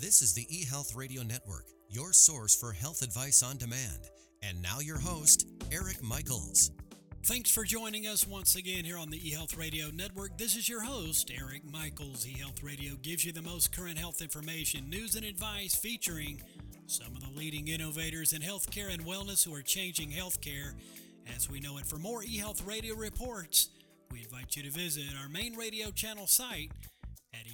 This is the eHealth Radio Network, your source for health advice on demand. And now your host, Eric Michaels. Thanks for joining us once again here on the eHealth Radio Network. This is your host, Eric Michaels. eHealth Radio gives you the most current health information, news, and advice featuring some of the leading innovators in healthcare and wellness who are changing healthcare as we know it. For more eHealth Radio reports, we invite you to visit our main radio channel site at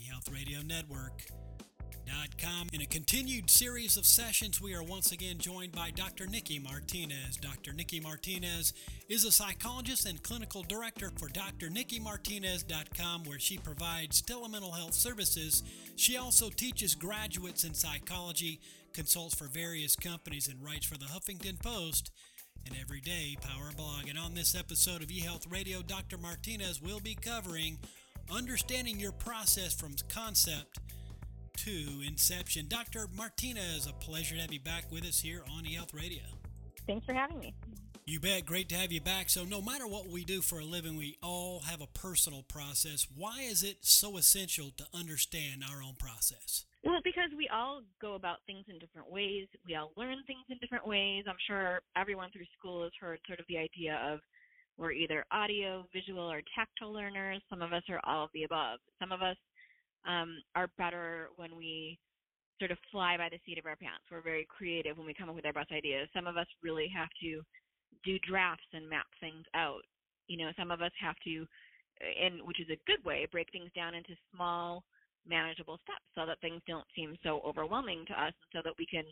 In a continued series of sessions, we are once again joined by Dr. Nikki Martinez. Dr. Nikki Martinez is a psychologist and clinical director for drnikkimartinez.com, where she provides telemental health services. She also teaches graduates in psychology, consults for various companies, and writes for the Huffington Post and everyday Power Blog. And on this episode of eHealth Radio, Dr. Martinez will be covering understanding your process from concept to inception. Dr. Martinez, a pleasure to have you back with us here on eHealth Radio. Thanks for having me. You bet. Great to have you back. So, no matter what we do for a living, we all have a personal process. Why is it so essential to understand our own process? Well, because we all go about things in different ways. We all learn things in different ways. I'm sure everyone through school has heard sort of the idea of we're either audio, visual, or tactile learners. Some of us are all of the above. Some of us um, are better when we sort of fly by the seat of our pants. We're very creative when we come up with our best ideas. Some of us really have to do drafts and map things out. You know, some of us have to, and which is a good way, break things down into small manageable steps so that things don't seem so overwhelming to us and so that we can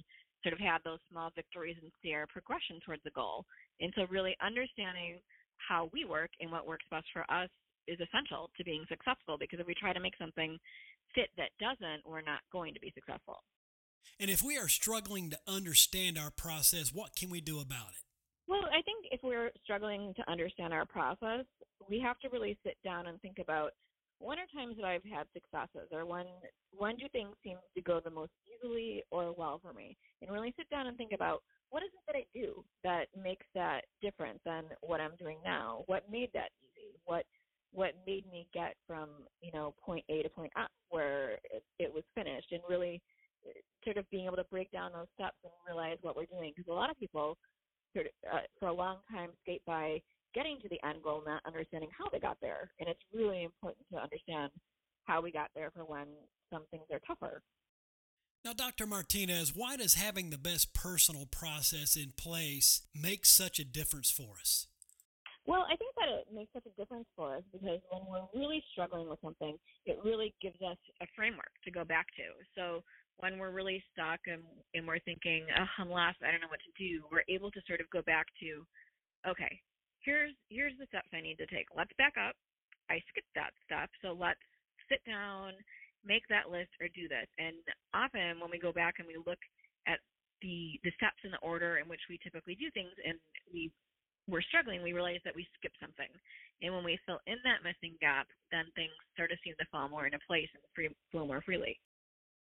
sort of have those small victories and see our progression towards the goal. And so really understanding how we work and what works best for us is essential to being successful because if we try to make something fit that doesn't, we're not going to be successful. And if we are struggling to understand our process, what can we do about it? Well, I think if we're struggling to understand our process, we have to really sit down and think about when are times that I've had successes or when when do things seem to go the most easily or well for me and really sit down and think about what is it that I do that makes that different than what I'm doing now what made that easy what what made me get from you know point A to point F where it, it was finished and really uh, sort of being able to break down those steps and realize what we're doing because a lot of people sort of uh, for a long time skate by getting to the end goal, not understanding how they got there. And it's really important to understand how we got there for when some things are tougher. Now, Dr. Martinez, why does having the best personal process in place make such a difference for us? Well, I think that it makes such a difference for us because when we're really struggling with something, it really gives us a framework to go back to. So when we're really stuck and, and we're thinking, oh, I'm lost, I don't know what to do, we're able to sort of go back to, okay, here's here's the steps I need to take. Let's back up. I skipped that step, so let's sit down, make that list, or do this. And often when we go back and we look at the the steps in the order in which we typically do things, and we we're struggling, we realize that we skipped something. And when we fill in that missing gap, then things start to seem to fall more into place and free, flow more freely.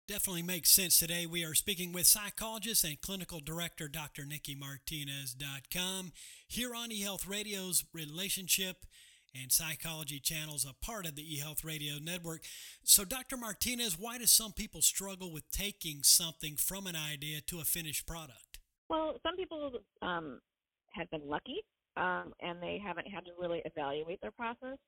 Definitely makes sense today. We are speaking with psychologist and clinical director Dr. Nikki Martinez.com here on eHealth Radio's Relationship and Psychology channels, a part of the eHealth Radio network. So, Dr. Martinez, why do some people struggle with taking something from an idea to a finished product? Well, some people um, have been lucky um, and they haven't had to really evaluate their process.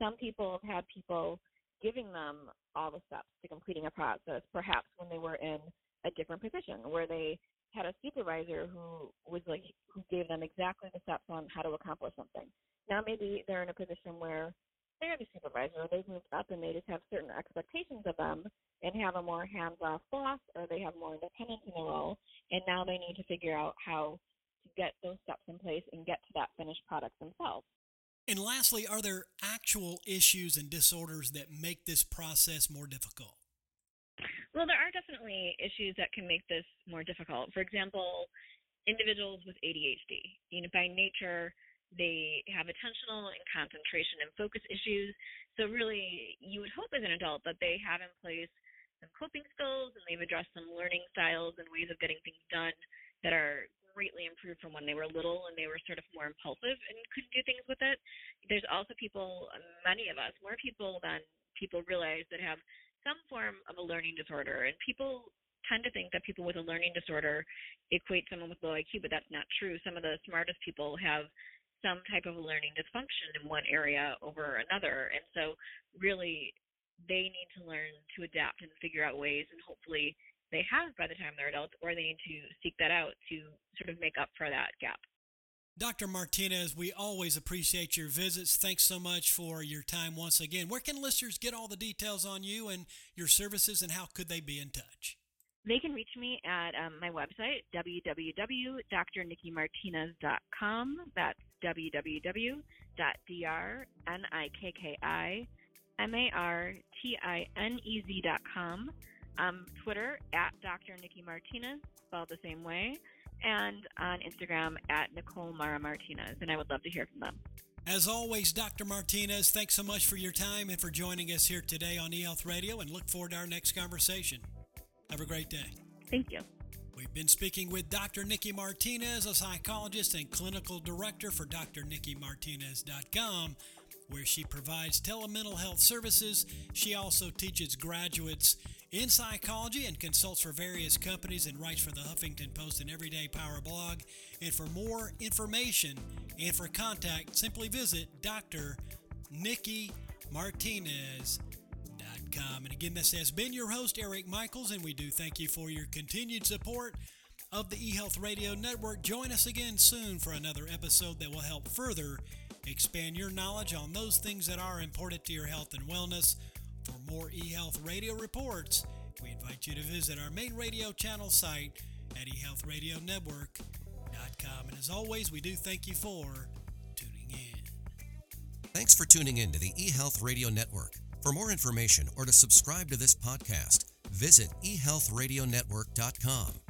Some people have had people giving them all the steps to completing a process, perhaps when they were in a different position where they had a supervisor who was like who gave them exactly the steps on how to accomplish something. Now maybe they're in a position where they're the supervisor or they've moved up and they just have certain expectations of them and have a more hands off boss or they have more independence in the role and now they need to figure out how get those steps in place and get to that finished product themselves. And lastly, are there actual issues and disorders that make this process more difficult? Well, there are definitely issues that can make this more difficult. For example, individuals with ADHD. You know, by nature, they have attentional and concentration and focus issues. So really, you would hope as an adult that they have in place some coping skills and they've addressed some learning styles and ways of getting things done that are greatly improved from when they were little and they were sort of more impulsive and couldn't do things with it. There's also people, many of us, more people than people realize that have some form of a learning disorder. And people tend to think that people with a learning disorder equate someone with low IQ, but that's not true. Some of the smartest people have some type of a learning dysfunction in one area over another. And so, really, they need to learn to adapt and figure out ways, and hopefully, they have by the time they're adults, or they need to seek that out to sort of make up for that gap. Dr. Martinez, we always appreciate your visits. Thanks so much for your time once again. Where can listeners get all the details on you and your services, and how could they be in touch? They can reach me at um, my website, www.drnikkimartinez.com. That's www.drnikkimartinez.com. Um, Twitter at Dr. Nikki Martinez, spelled the same way and on Instagram at Nicole Mara Martinez. And I would love to hear from them. As always, Dr. Martinez, thanks so much for your time and for joining us here today on eHealth Radio and look forward to our next conversation. Have a great day. Thank you. We've been speaking with Dr. Nikki Martinez, a psychologist and clinical director for drnikkimartinez.com, where she provides telemental health services. She also teaches graduates in psychology and consults for various companies and writes for the Huffington Post and Everyday Power blog. And for more information and for contact, simply visit Dr. Nikki Martinez.com. And again, this has been your host, Eric Michaels, and we do thank you for your continued support of the eHealth Radio Network. Join us again soon for another episode that will help further expand your knowledge on those things that are important to your health and wellness. For more eHealth radio reports, we invite you to visit our main radio channel site at eHealthRadioNetwork.com. And as always, we do thank you for tuning in. Thanks for tuning in to the eHealth Radio Network. For more information or to subscribe to this podcast, visit eHealthRadioNetwork.com.